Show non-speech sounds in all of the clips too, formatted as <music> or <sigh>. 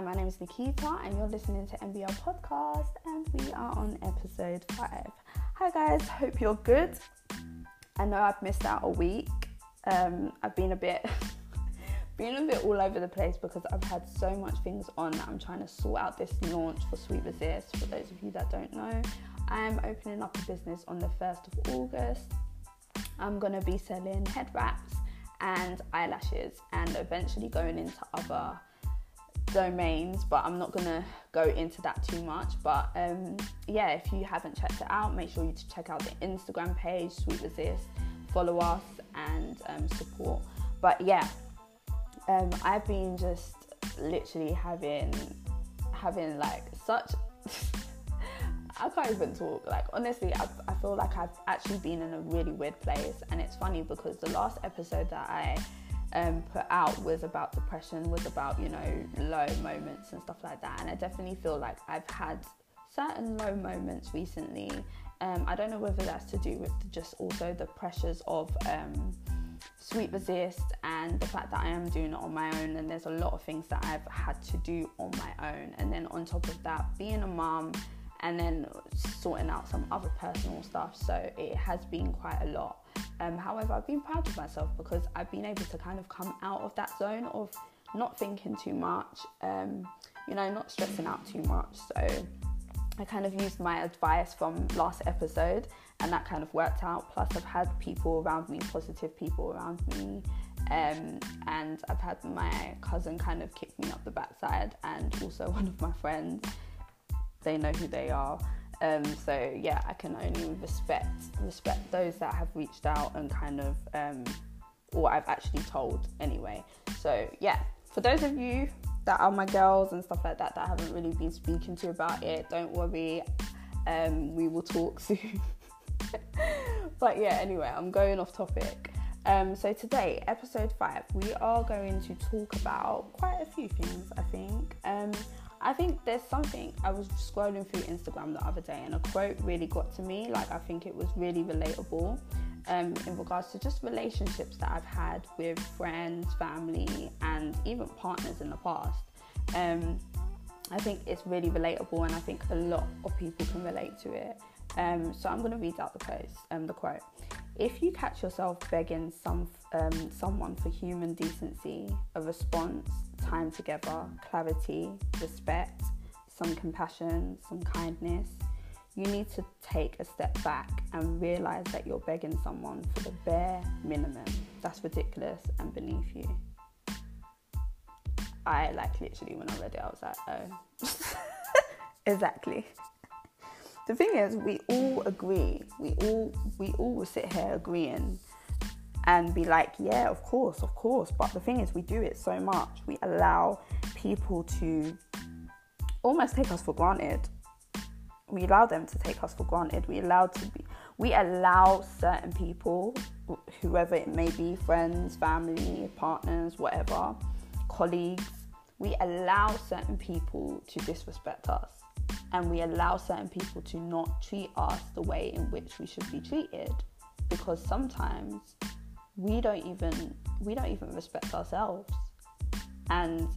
Hi, my name is Nikita, and you're listening to MBL Podcast, and we are on episode five. Hi, guys, hope you're good. I know I've missed out a week. Um, I've been a bit, <laughs> been a bit all over the place because I've had so much things on that I'm trying to sort out this launch for Sweet Resist. For those of you that don't know, I am opening up a business on the 1st of August. I'm gonna be selling head wraps and eyelashes, and eventually going into other domains, but I'm not gonna go into that too much. But um, yeah, if you haven't checked it out, make sure you check out the Instagram page, Sweet Resist, follow us and um, support. But yeah, um, I've been just literally having having like such. <laughs> I can't even talk. Like honestly, I, I feel like I've actually been in a really weird place, and it's funny because the last episode that I um, put out was about depression, was about, you know, low moments and stuff like that. And I definitely feel like I've had certain low moments recently. Um, I don't know whether that's to do with just also the pressures of um, Sweet Resist and the fact that I am doing it on my own. And there's a lot of things that I've had to do on my own. And then on top of that, being a mom and then sorting out some other personal stuff. So it has been quite a lot. Um, however, I've been proud of myself because I've been able to kind of come out of that zone of not thinking too much, um, you know, not stressing out too much. So I kind of used my advice from last episode and that kind of worked out. Plus, I've had people around me, positive people around me. Um, and I've had my cousin kind of kick me up the backside, and also <laughs> one of my friends. They know who they are. Um, so yeah, I can only respect respect those that have reached out and kind of um, I've actually told anyway. So yeah, for those of you that are my girls and stuff like that that I haven't really been speaking to about it, don't worry. Um, we will talk <laughs> soon. but yeah, anyway, I'm going off topic. Um, so today, episode five, we are going to talk about quite a few things. I think. Um, I think there's something I was scrolling through Instagram the other day and a quote really got to me. Like I think it was really relatable um, in regards to just relationships that I've had with friends, family, and even partners in the past. Um, I think it's really relatable, and I think a lot of people can relate to it. Um, so I'm going to read out the post, um, the quote. If you catch yourself begging some um, someone for human decency, a response, time together, clarity, respect, some compassion, some kindness, you need to take a step back and realize that you're begging someone for the bare minimum. That's ridiculous and beneath you. I like literally when I read it, I was like, oh, <laughs> exactly the thing is, we all agree. We all we all will sit here agreeing and be like, yeah, of course, of course. But the thing is, we do it so much. We allow people to almost take us for granted. We allow them to take us for granted. We allow to be. We allow certain people, whoever it may be, friends, family, partners, whatever, colleagues. We allow certain people to disrespect us and we allow certain people to not treat us the way in which we should be treated because sometimes we don't even we don't even respect ourselves. And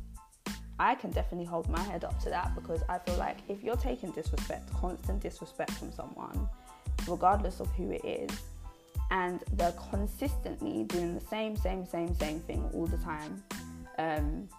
I can definitely hold my head up to that because I feel like if you're taking disrespect, constant disrespect from someone, regardless of who it is, and they're consistently doing the same, same, same, same thing all the time, um,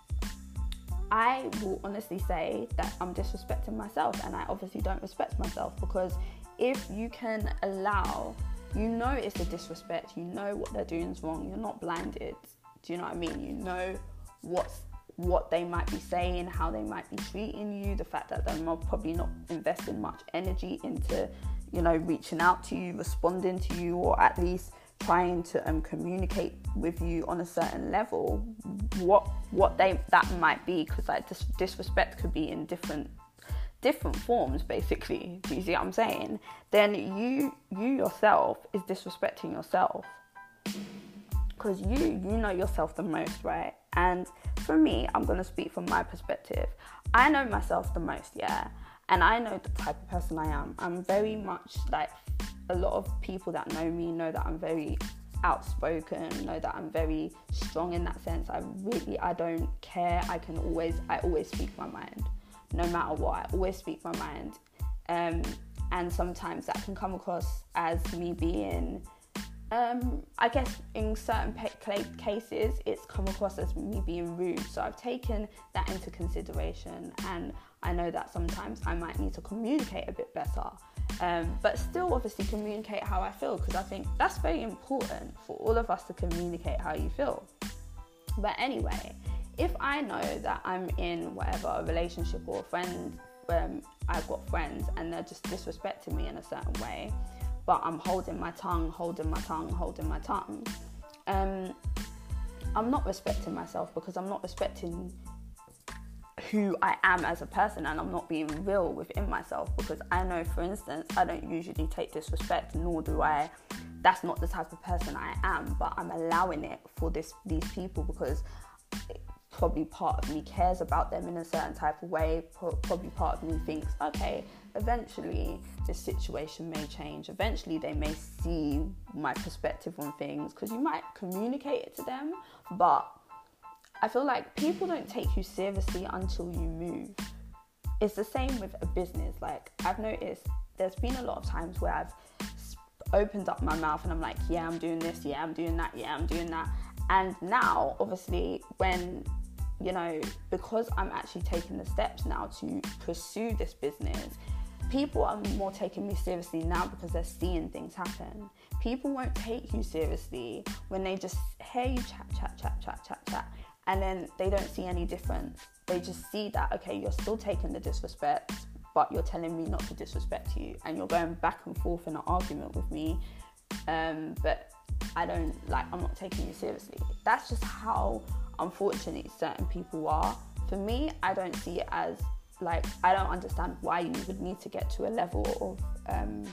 I will honestly say that I'm disrespecting myself and I obviously don't respect myself because if you can allow, you know it's a disrespect, you know what they're doing is wrong, you're not blinded. Do you know what I mean? You know what's what they might be saying, how they might be treating you, the fact that they're probably not investing much energy into, you know, reaching out to you, responding to you, or at least trying to um, communicate with you on a certain level what what they that might be because like dis- disrespect could be in different different forms basically. Do you see what i'm saying? Then you you yourself is disrespecting yourself. Because you you know yourself the most right? And for me i'm going to speak from my perspective. I know myself the most yeah. And i know the type of person i am. I'm very much like a lot of people that know me know that I'm very outspoken, know that I'm very strong in that sense. I really I don't care. I can always I always speak my mind, no matter what. I always speak my mind, um, and sometimes that can come across as me being. Um, I guess in certain pe- cases, it's come across as me being rude. So I've taken that into consideration, and I know that sometimes I might need to communicate a bit better. Um, but still, obviously, communicate how I feel because I think that's very important for all of us to communicate how you feel. But anyway, if I know that I'm in whatever a relationship or a friend, um, I've got friends and they're just disrespecting me in a certain way, but I'm holding my tongue, holding my tongue, holding my tongue, um, I'm not respecting myself because I'm not respecting who I am as a person and I'm not being real within myself because I know, for instance, I don't usually take disrespect, nor do I. That's not the type of person I am, but I'm allowing it for this these people because probably part of me cares about them in a certain type of way. Probably part of me thinks, okay, eventually this situation may change. Eventually they may see my perspective on things because you might communicate it to them, but I feel like people don't take you seriously until you move. It's the same with a business. Like, I've noticed there's been a lot of times where I've opened up my mouth and I'm like, yeah, I'm doing this, yeah, I'm doing that, yeah, I'm doing that. And now, obviously, when you know, because I'm actually taking the steps now to pursue this business, people are more taking me seriously now because they're seeing things happen. People won't take you seriously when they just hear you chat, chat, chat, chat, chat, chat, and then they don't see any difference. They just see that, okay, you're still taking the disrespect, but you're telling me not to disrespect you, and you're going back and forth in an argument with me. Um, but I don't like, I'm not taking you seriously. That's just how, unfortunately, certain people are. For me, I don't see it as like, I don't understand why you would need to get to a level of, um,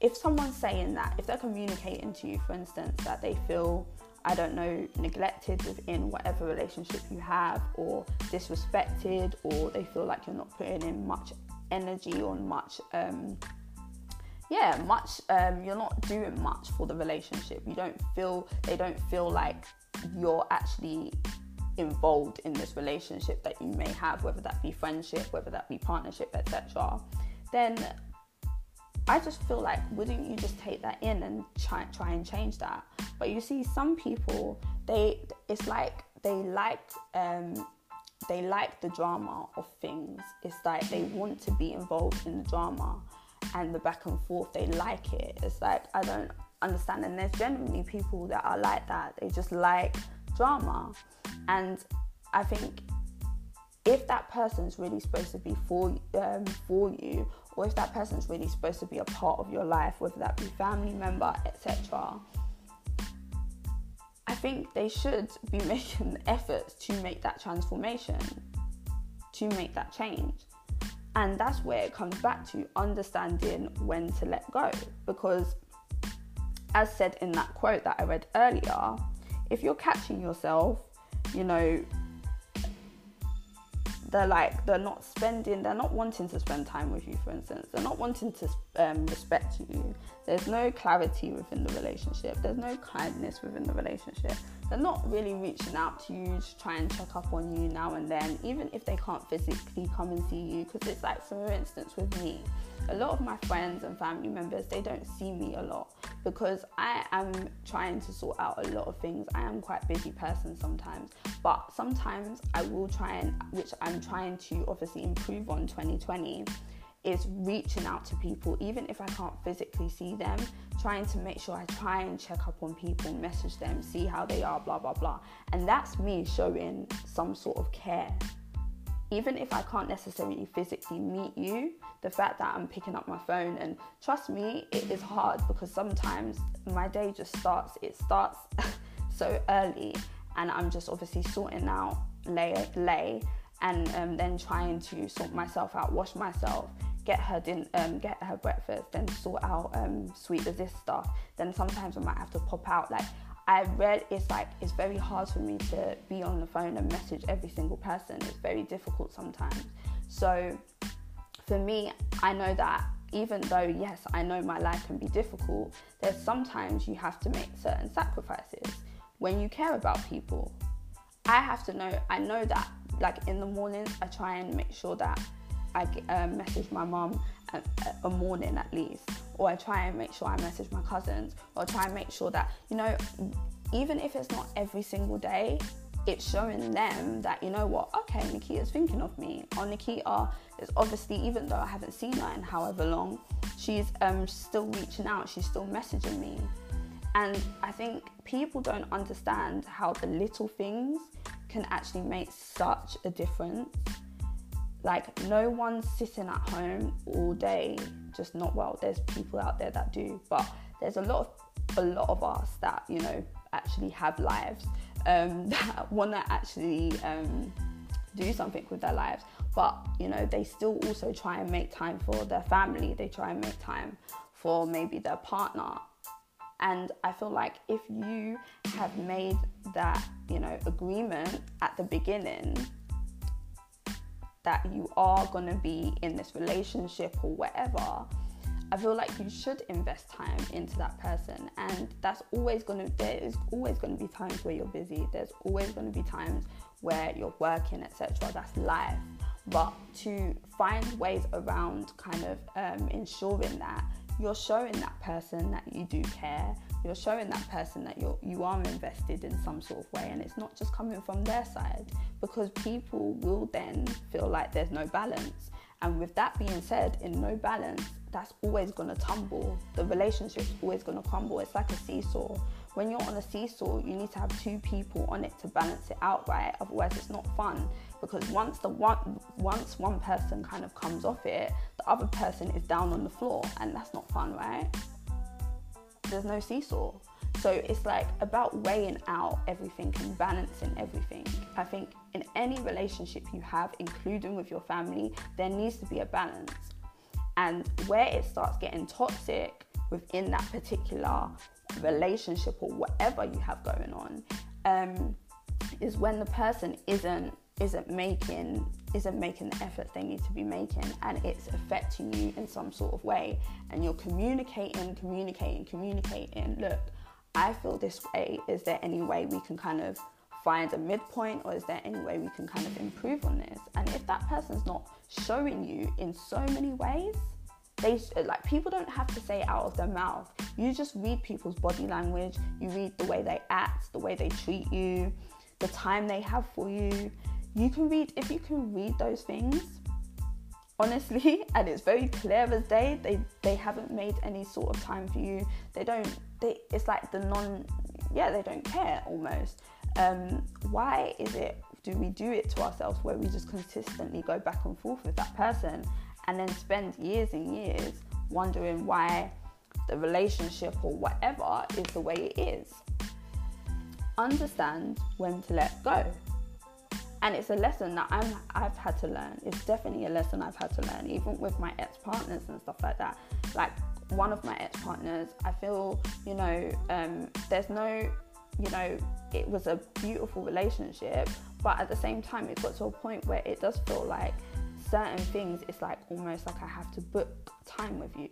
if someone's saying that, if they're communicating to you, for instance, that they feel I don't know, neglected within whatever relationship you have, or disrespected, or they feel like you're not putting in much energy or much, um, yeah, much, um, you're not doing much for the relationship. You don't feel, they don't feel like you're actually involved in this relationship that you may have, whether that be friendship, whether that be partnership, etc. Then I just feel like wouldn't you just take that in and try try and change that? But you see, some people they it's like they like um, they like the drama of things. It's like they want to be involved in the drama and the back and forth. They like it. It's like I don't understand. And there's generally people that are like that. They just like drama, and I think if that person's really supposed to be for um, for you or if that person's really supposed to be a part of your life, whether that be family member, etc. I think they should be <laughs> making efforts to make that transformation, to make that change. And that's where it comes back to understanding when to let go. Because, as said in that quote that I read earlier, if you're catching yourself, you know, they're like they're not spending they're not wanting to spend time with you for instance. They're not wanting to um, respect you. There's no clarity within the relationship. There's no kindness within the relationship. They're not really reaching out to you to try and check up on you now and then even if they can't physically come and see you. Because it's like for instance with me a lot of my friends and family members they don't see me a lot because I am trying to sort out a lot of things. I am quite busy person sometimes, but sometimes I will try and which I'm trying to obviously improve on 2020 is reaching out to people even if I can't physically see them, trying to make sure I try and check up on people, and message them, see how they are, blah blah blah. And that's me showing some sort of care even if I can't necessarily physically meet you, the fact that I'm picking up my phone and trust me, it is hard because sometimes my day just starts, it starts <laughs> so early and I'm just obviously sorting out lay, lay and um, then trying to sort myself out, wash myself, get her din- um, get her breakfast, then sort out um, sweet this stuff. Then sometimes I might have to pop out. Like I read it's like it's very hard for me to be on the phone and message every single person. It's very difficult sometimes. So for me, I know that even though, yes, I know my life can be difficult, there's sometimes you have to make certain sacrifices when you care about people. I have to know, I know that, like in the mornings, I try and make sure that I uh, message my mom a, morning at least, or I try and make sure I message my cousins, or try and make sure that, you know, even if it's not every single day, it's showing them that you know what okay nikita's thinking of me. Or nikita is obviously even though i haven't seen her in however long she's um, still reaching out she's still messaging me. And i think people don't understand how the little things can actually make such a difference like no one's sitting at home all day just not well. There's people out there that do but there's a lot of a lot of us that you know actually have lives um, <laughs> that want to actually um, do something with their lives. But you know they still also try and make time for their family. They try and make time for maybe their partner. And i feel like if you have made that you know agreement at the beginning that you are going to be in this relationship or whatever I feel like you should invest time into that person, and that's always to. There is always to be times where you're busy. There's always to be times where you're working, etc. That's life. But to find ways around kind of um, ensuring that you're showing that person that you do care, you're showing that person that you're you are invested in some sort of way, and it's not just coming from their side because people will then feel like there's no balance. And with that being said, in no balance, that's always going to tumble. The relationship's always going to crumble. It's like a seesaw. When you're on a seesaw, you need to have two people on it to balance it out, right? Otherwise, it's not fun. Because once the one once one person kind of comes off it, the other person is down on the floor, and that's not fun, right? There's no seesaw. So it's like about weighing out everything and balancing everything. I think in any relationship you have, including with your family, there needs to be a balance. And where it starts getting toxic within that particular relationship or whatever you have going on, um, is when the person isn't isn't making isn't making the effort they need to be making and it's affecting you in some sort of way. And you're communicating communicating communicating. Look i feel this way. Is there any way we can kind of find a midpoint or is there any way we can kind of improve on this? And if that person's not showing you in so many ways they like people don't have to say out of their mouth. You just read people's body language. You read the way they act the way they treat you the time they have for you you can read if you can read those things honestly <laughs> and it's very clear as day they they haven't made any sort of time for you. They don't they it's like the non yeah they don't care almost. Um, why is it do we do it to ourselves where we just consistently go back and forth with that person and then spend years and years wondering why the relationship or whatever is the way it is? Understand when to let go and it's a lesson that I'm, I've had to learn. It's definitely a lesson I've had to learn, even with my ex partners and stuff like that. Like one of my ex partners, I feel, you know, um, there's no you know, it was a beautiful relationship, but at the same time, it got to a point where it does feel like certain things, it's like almost like I have to book time with you.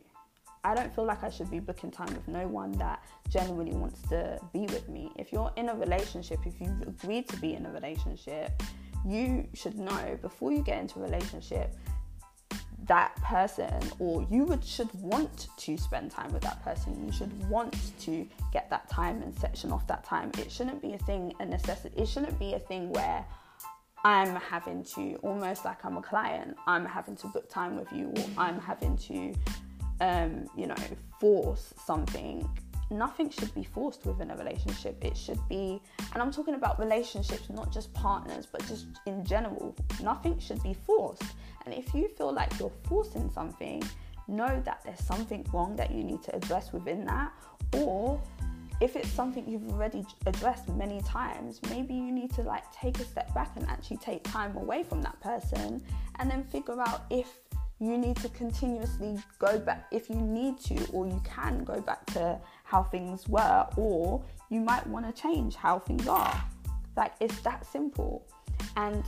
I don't feel like I should be booking time with no one that genuinely wants to be with me. If you're in a relationship, if you've agreed to be in a relationship, you should know before you get into a relationship that person or you would should want to spend time with that person you should want to get that time and section off that time it shouldn't be a thing a necessity it shouldn't be a thing where i'm having to almost like i'm a client i'm having to book time with you or i'm having to um, you know force something nothing should be forced within a relationship. It should be, and I'm talking about relationships, not just partners, but just in general. Nothing should be forced. And if you feel like you're forcing something, know that there's something wrong that you need to address within that. Or if it's something you've already addressed many times, maybe you need to like take a step back and actually take time away from that person and then figure out if you need to continuously go back if you need to or you can go back to how things were or you might want to change how things are like it's that simple and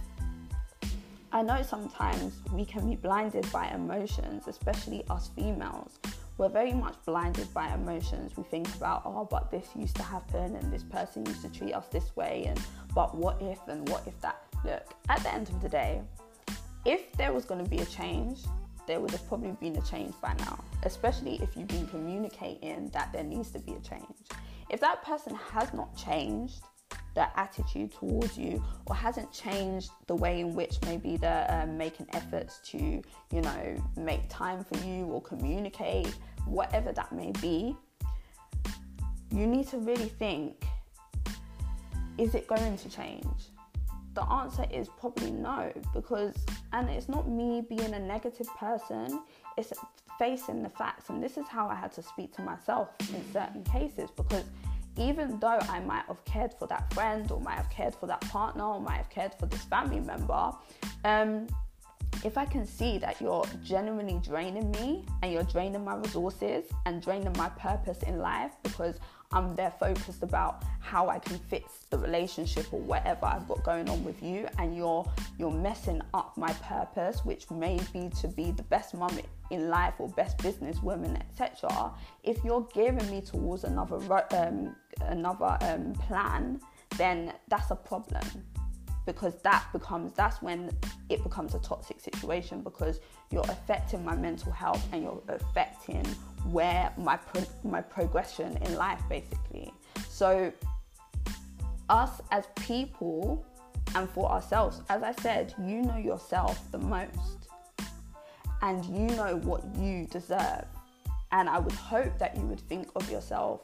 I know sometimes we can be blinded by emotions, especially us females. We're very much blinded by emotions. We think about, oh, but this used to happen and this person used to treat us this way, and but what if and what if that. Look, at the end of the day, if there was going to be a change, there would have probably been a change by now, especially if you've been communicating that there needs to be a change. If that person has not changed, their attitude towards you or hasn't changed the way in which maybe they're um, making efforts to you know make time for you or communicate whatever that may be you need to really think is it going to change the answer is probably no because and it's not me being a negative person it's facing the facts. And this is how i had to speak to myself in certain cases because even though I might have cared for that friend or might have cared for that partner or might have cared for this family member, um, if I can see that you're genuinely draining me and you're draining my resources and draining my purpose in life because I'm there focused about how I can fix the relationship or whatever I've got going on with you and you're you're messing up my purpose which may be to be the best mum in life or best business woman, etc if you're gearing me towards another um, another um, plan then that's a problem because that becomes that's when it becomes a toxic situation because you're affecting my mental health and you're affecting where my pro- my progression in life basically. So us as people and for ourselves as i said you know yourself the most. And you know what you deserve. And i would hope that you would think of yourself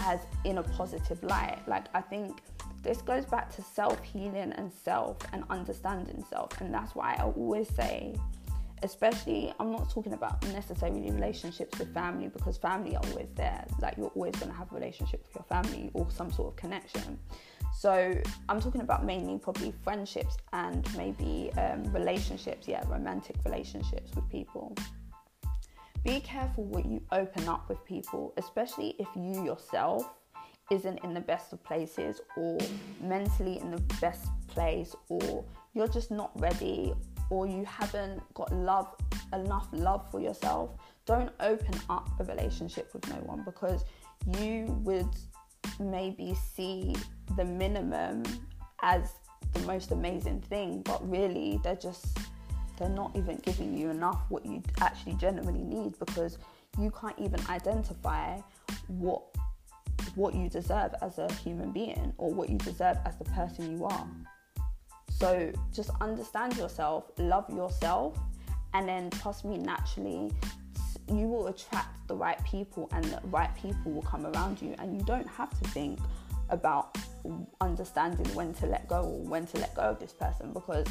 as in a positive light. Like i think this goes back to self healing and self and understanding self. And that's why I always say, especially, I'm not talking about necessarily relationships with family because family are always there. Like, you're always to have a relationship with your family or some sort of connection. So, I'm talking about mainly probably friendships and maybe um, relationships, yeah, romantic relationships with people. Be careful what you open up with people, especially if you yourself isn't in the best of places or mentally in the best place or you're just not ready or you haven't got love enough love for yourself don't open up a relationship with no one because you would maybe see the minimum as the most amazing thing but really they're just they're not even giving you enough what you actually genuinely need because you can't even identify what what you deserve as a human being or what you deserve as the person you are. So just understand yourself, love yourself, and then trust me, naturally, you will attract the right people and the right people will come around you. And you don't have to think about understanding when to let go or when to let go of this person because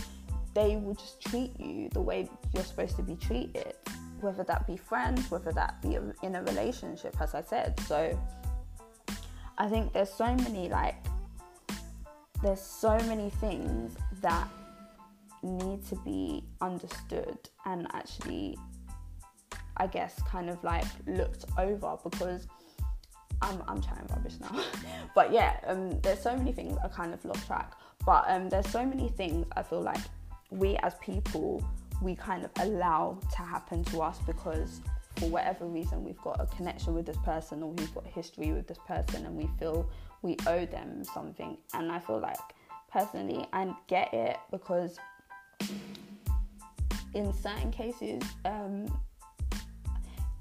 they will just treat you the way you're supposed to be treated, whether that be friends, whether that be in a relationship, as I said. So, I think there's so many like there's so many things that need to be understood and actually I guess kind of like looked over because I'm, I'm chatting rubbish now. <laughs> but yeah, um, there's so many things I kind of lost track. But um, there's so many things I feel like we as people we kind of allow to happen to us because for whatever reason we've got a connection with this person or we've got history with this person and we feel we owe them something and i feel like personally i get it because in certain cases um,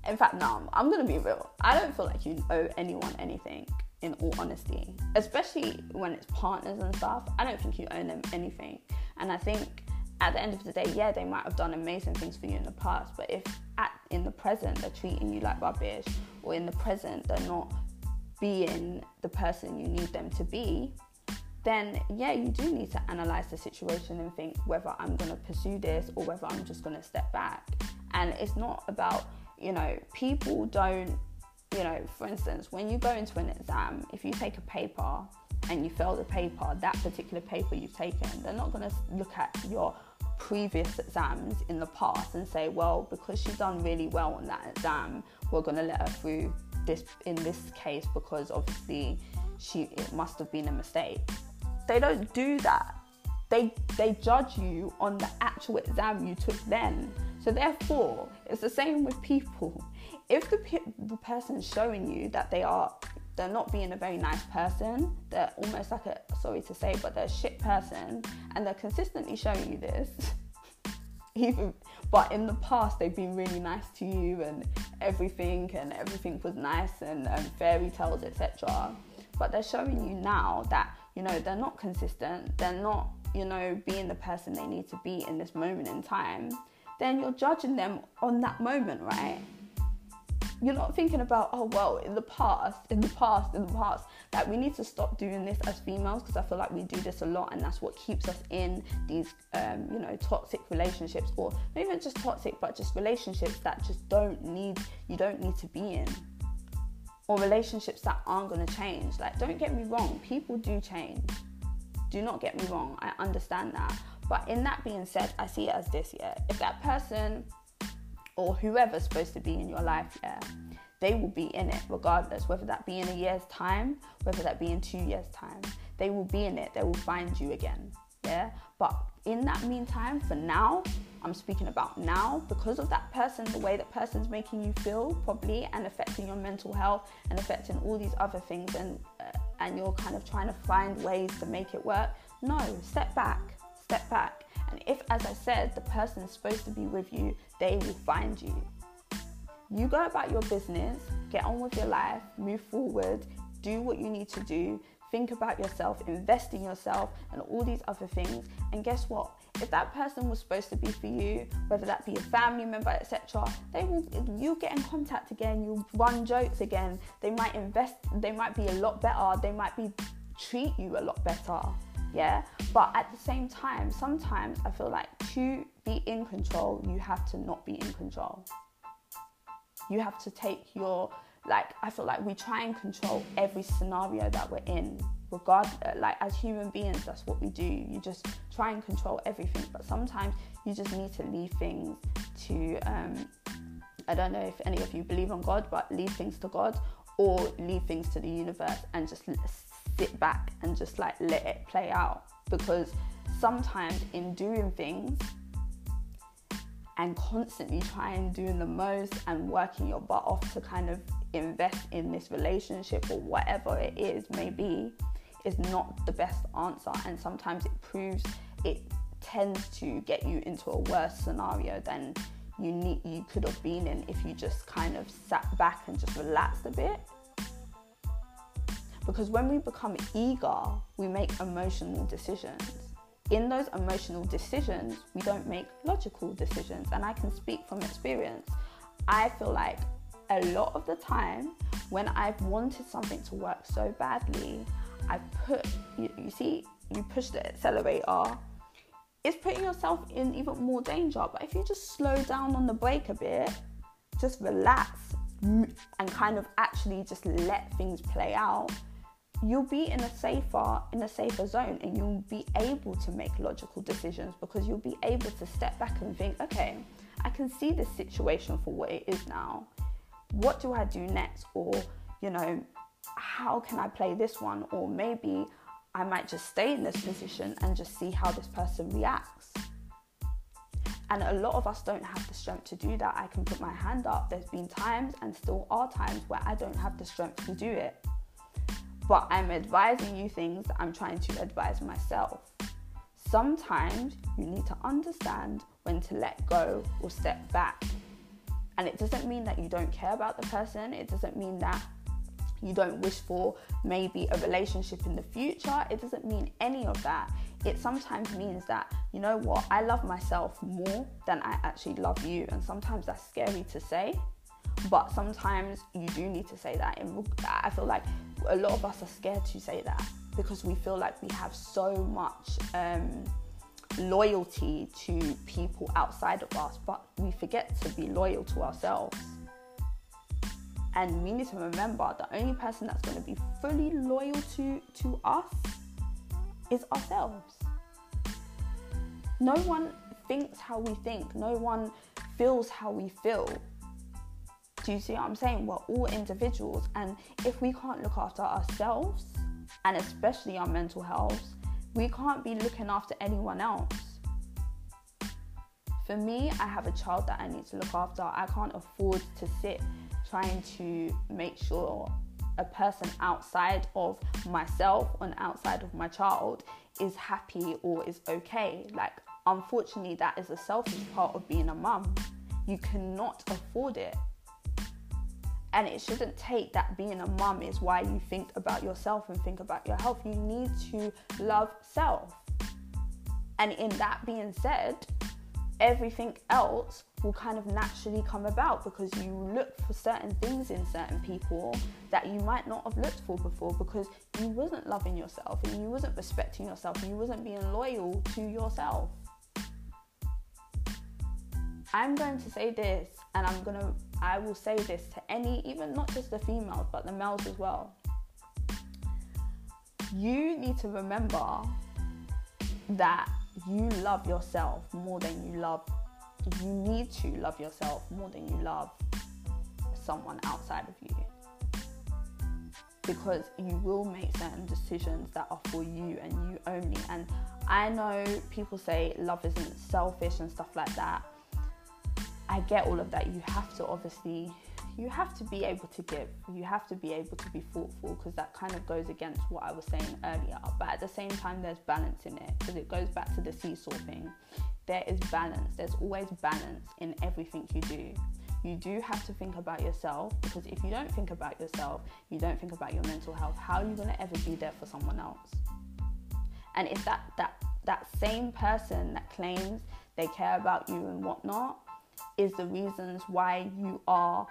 in fact no i'm gonna be real. I don't feel like you owe anyone anything in all honesty especially when it's partners and stuff. I don't think you owe them anything. And i think at the end of the day, yeah, they might have done amazing things for you in the past, but if at in the present they're treating you like rubbish, or in the present they're not being the person you need them to be, then yeah, you do need to analyze the situation and think whether I'm going to pursue this or whether I'm just going to step back. And it's not about, you know, people don't, you know, for instance, when you go into an exam, if you take a paper and you fail the paper, that particular paper you've taken, they're not going to look at your previous exams in the past and say, well, because she's done really well on that exam, we're going to let her through this in this case because obviously she it must have been a mistake. They don't do that. they they judge you on the actual exam you took then. So therefore, it's the same with people. If the pe- the person's showing you that they are they're not being a very nice person, they're almost like a sorry to say, but they're a shit person, and they're consistently showing you this. <laughs> Even but in the past they've been really nice to you and everything and everything was nice and um, fairy tales etc. But they're showing you now that you know they're not consistent, they're not you know being the person they need to be in this moment in time. Then you're judging them on that moment, right? you're not thinking about oh well in the past in the past in the past like we need to stop doing this as females because i feel like we do this a lot and that's what keeps us in these um, you know toxic relationships or not even just toxic but just relationships that just don't need you don't need to be in or relationships that aren't going to change. Like don't get me wrong people do change. Do not get me wrong i understand that. But in that being said i see it as this yeah. If that person or whoever's supposed to be in your life, yeah, they will be in it regardless, whether that be in a year's time, whether that be in two years' time. They will be in it, they will find you again, yeah. But in that meantime, for now, I'm speaking about now because of that person, the way that person's making you feel, probably, and affecting your mental health and affecting all these other things, and uh, and you're kind of trying to find ways to make it work. No, step back, step back and if, as I said, the person is supposed to be with you, they will find you. You go about your business, get on with your life, move forward, do what you need to do, think about yourself, invest in yourself, and all these other things. And guess what? If that person was supposed to be for you, whether that be a family member, etc., they will you get in contact again, you'll run jokes again, they might invest, they might be a lot better, they might be treat you a lot better yeah but at the same time sometimes i feel like to be in control you have to not be in control you have to take your like i feel like we try and control every scenario that we're in regardless like as human beings that's what we do. You just try and control everything but sometimes you just need to leave things to um i don't know if any of you believe on god but leave things to god or leave things to the universe and just sit back and just like let it play out. Because sometimes in doing things and constantly trying doing the most and working your butt off to kind of invest in this relationship or whatever it is maybe is not the best answer and sometimes it proves it tends to get you into a worse scenario than you need you could have been in if you just kind of sat back and just relaxed a bit because when we become eager, we make emotional decisions. In those emotional decisions, we don't make logical decisions. And I can speak from experience. I feel like a lot of the time, when I've wanted something to work so badly, I put, you, you see, you push the accelerator, it's putting yourself in even more danger. But if you just slow down on the brake a bit, just relax and kind of actually just let things play out, you'll be in a safer in a safer zone and you'll be able to make logical decisions because you'll be able to step back and think okay i can see this situation for what it is now. What do i do next? Or you know how can i play this one? Or maybe i might just stay in this position and just see how this person reacts. And a lot of us don't have the strength to do that. I can put my hand up. There's been times and still are times where i don't have the strength to do it but I'm advising you things that I'm trying to advise myself. Sometimes you need to understand when to let go or step back. And it doesn't mean that you don't care about the person, it doesn't mean that you don't wish for maybe a relationship in the future. It doesn't mean any of that. It sometimes means that, you know what, I love myself more than I actually love you. And sometimes that's scary to say but sometimes you do need to say that and i feel like a lot of us are scared to say that because we feel like we have so much um, loyalty to people outside of us but we forget to be loyal to ourselves. And we need to remember the only person that's going to be fully loyal to to us is ourselves. No one thinks how we think. No one feels how we feel do you see what I'm saying? We're all individuals, and if we can't look after ourselves and especially our mental health, We can't be looking after anyone else. For me, I have a child that I need to look after. I can't afford to sit trying to make sure a person outside of myself and outside of my child is happy or is okay. Like, unfortunately, that is a selfish part of being a mum. You cannot afford it. And it shouldn't take that being a mum is why you think about yourself and think about your health. You need to love self. And in that being said, everything else will kind of naturally come about because you look for certain things in certain people that you might not have looked for before because you wasn't loving yourself and you wasn't respecting yourself and you wasn't being loyal to yourself. I'm going to say this and I'm going to I will say this to any even not just the females but the males as well. You need to remember that you love yourself more than you love you need to love yourself more than you love someone outside of you because you will make certain decisions that are for you and you only and i know people say love isn't selfish and stuff like that i get all of that you have to obviously you have to be able to give. You have to be able to be thoughtful because that kind of goes against what i was saying earlier. But at the same time there's balance in it because it goes back to the seesaw thing. There is balance. There's always balance in everything you do. You do have to think about yourself because if you don't think about yourself you don't think about your mental health how are you going to ever be there for someone else? And if that that that same person that claims they care about you and whatnot is the reasons why you are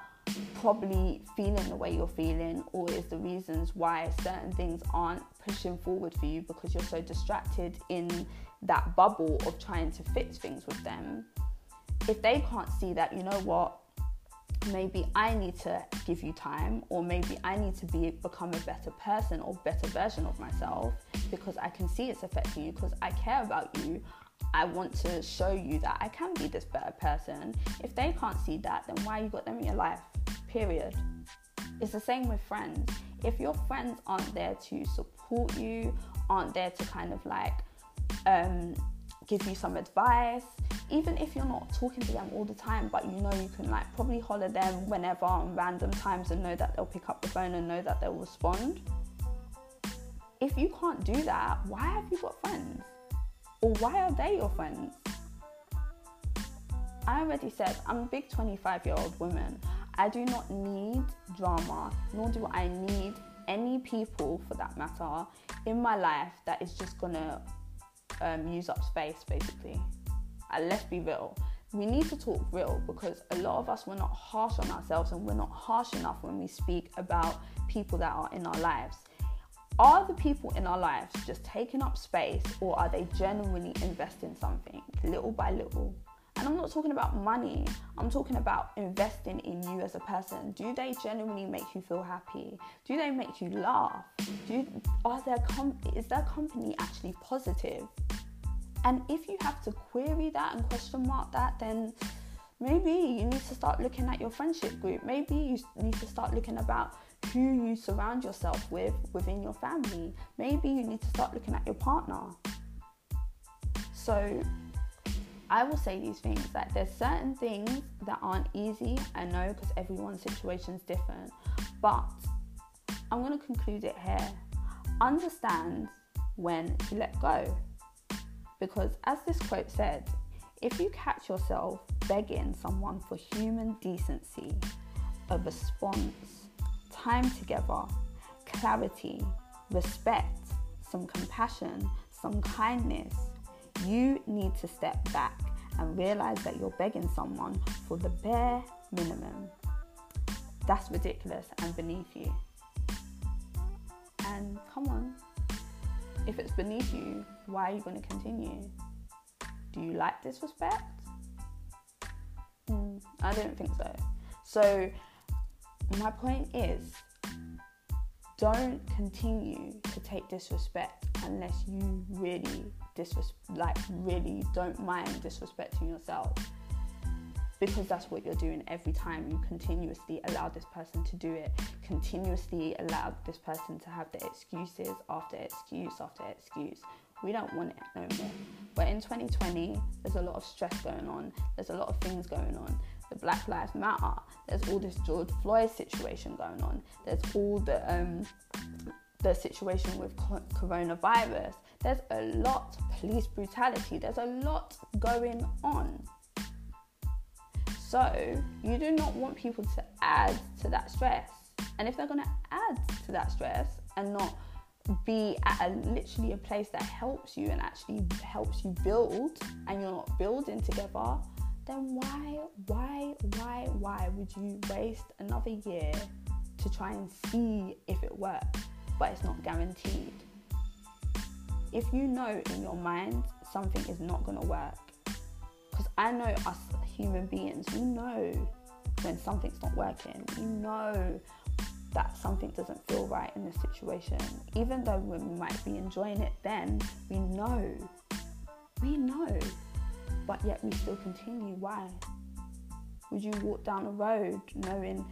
probably feeling the way you're feeling or is the reasons why certain things aren't pushing forward for you because you're so distracted in that bubble of trying to fix things with them? If they can't see that you know what? Maybe i need to give you time or maybe i need to be become a better person or better version of myself because i can see it's affecting you because i care about you I want to show you that I can be this better person. If they can't see that, then why you got them in your life? period. It's the same with friends. If your friends aren't there to support you, aren't there to kind of like um, give you some advice, even if you're not talking to them all the time, but you know you can like probably holler them whenever on random times and know that they'll pick up the phone and know that they'll respond. If you can't do that, why have you got friends? Why are they your friends? I already said I'm a big 25 year old woman. I do not need drama, nor do I need any people for that matter in my life that is just gonna um, use up space basically. And let's be real. We need to talk real because a lot of us we're not harsh on ourselves and we're not harsh enough when we speak about people that are in our lives. Are the people in our lives just taking up space or are they genuinely investing something little by little? And I'm not talking about money, I'm talking about investing in you as a person. Do they genuinely make you feel happy? Do they make you laugh? Do are their com- is their company actually positive? And if you have to query that and question mark that, then maybe you need to start looking at your friendship group. Maybe you need to start looking about who you surround yourself with within your family. Maybe you need to start looking at your partner. So I will say these things that there's certain things that aren't easy. I know because everyone's situation is different, but I'm going to conclude it here. Understand when to let go. Because as this quote said, if you catch yourself begging someone for human decency, a response, time together, clarity, respect, some compassion, some kindness, you need to step back and realize that you're begging someone for the bare minimum. That's ridiculous and beneath you. And come on, if it's beneath you, why are you going to continue? Do you like disrespect? Mm, I don't think so. So, my point is don't continue to take disrespect unless you really disres- like really don't mind disrespecting yourself because that's what you're doing every time you continuously allow this person to do it continuously allow this person to have the excuses after excuse after excuse We don't want it no more. But in 2020, there's a lot of stress going on. There's a lot of things going on. The Black Lives Matter. There's all this George Floyd situation going on. There's all the um, the situation with coronavirus. There's a lot police brutality. There's a lot going on. So you do not want people to add to that stress. And if they're going to add to that stress and not be at a, literally a place that helps you and actually helps you build and you're not building together, then why, why, why, why would you waste another year to try and see if it works, but it's not guaranteed? If you know in your mind something is not going to work, because I know us human beings, we know when something's not working, we know that something doesn't feel right in the situation. Even though we might be enjoying it then, we know. We know. But yet we still continue. Why? Would you walk down a road knowing,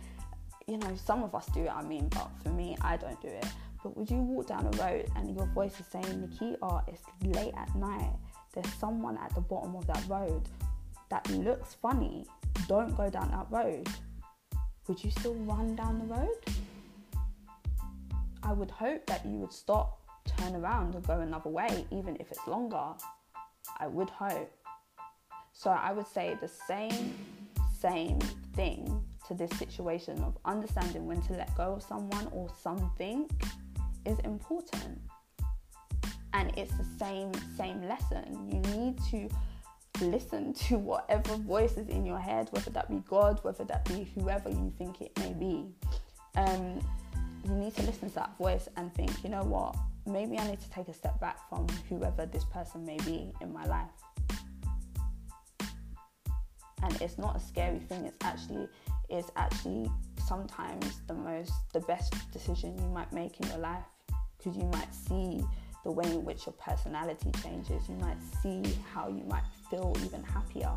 you know, some of us do it, I mean, but for me, I don't do it. But would you walk down a road and your voice is saying, Nikita, it's late at night. There's someone at the bottom of that road that looks funny. Don't go down that road. Would you still run down the road? I would hope that you would stop, turn around, and go another way, even if it's longer. I would hope. So I would say the same, same thing to this situation of understanding when to let go of someone or something is important. And it's the same, same lesson. You need to listen <laughs> to whatever voice is in your head, whether that be God, whether that be whoever you think it may be. Um, you need to listen to that voice and think, you know what, maybe I need to take a step back from whoever this person may be in my life. And it's not a scary thing, it's actually it's actually sometimes the most the best decision you might make in your life because you might see the way in which your personality changes. You might see how you might feel even happier.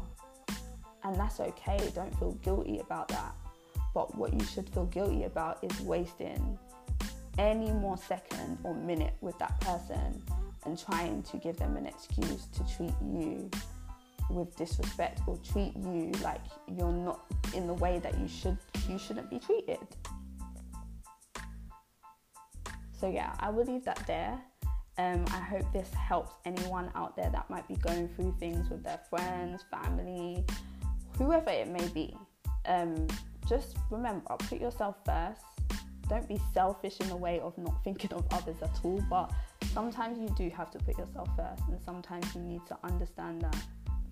And that's okay. Don't feel guilty about that. But what you should feel guilty about is wasting any more second or minute with that person and trying to give them an excuse to treat you with disrespect or treat you like you're not in the way that you should you shouldn't be treated. So yeah, I will leave that there. Um, I hope this helps anyone out there that might be going through things with their friends, family, whoever it may be. Um, just remember, put yourself first. Don't be selfish in the way of not thinking of others at all, but sometimes you do have to put yourself first, and sometimes you need to understand that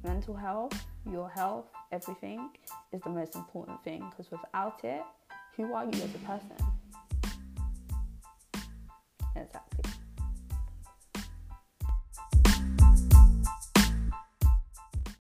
mental health, your health, everything is the most important thing because without it, who are you as a person? Exactly.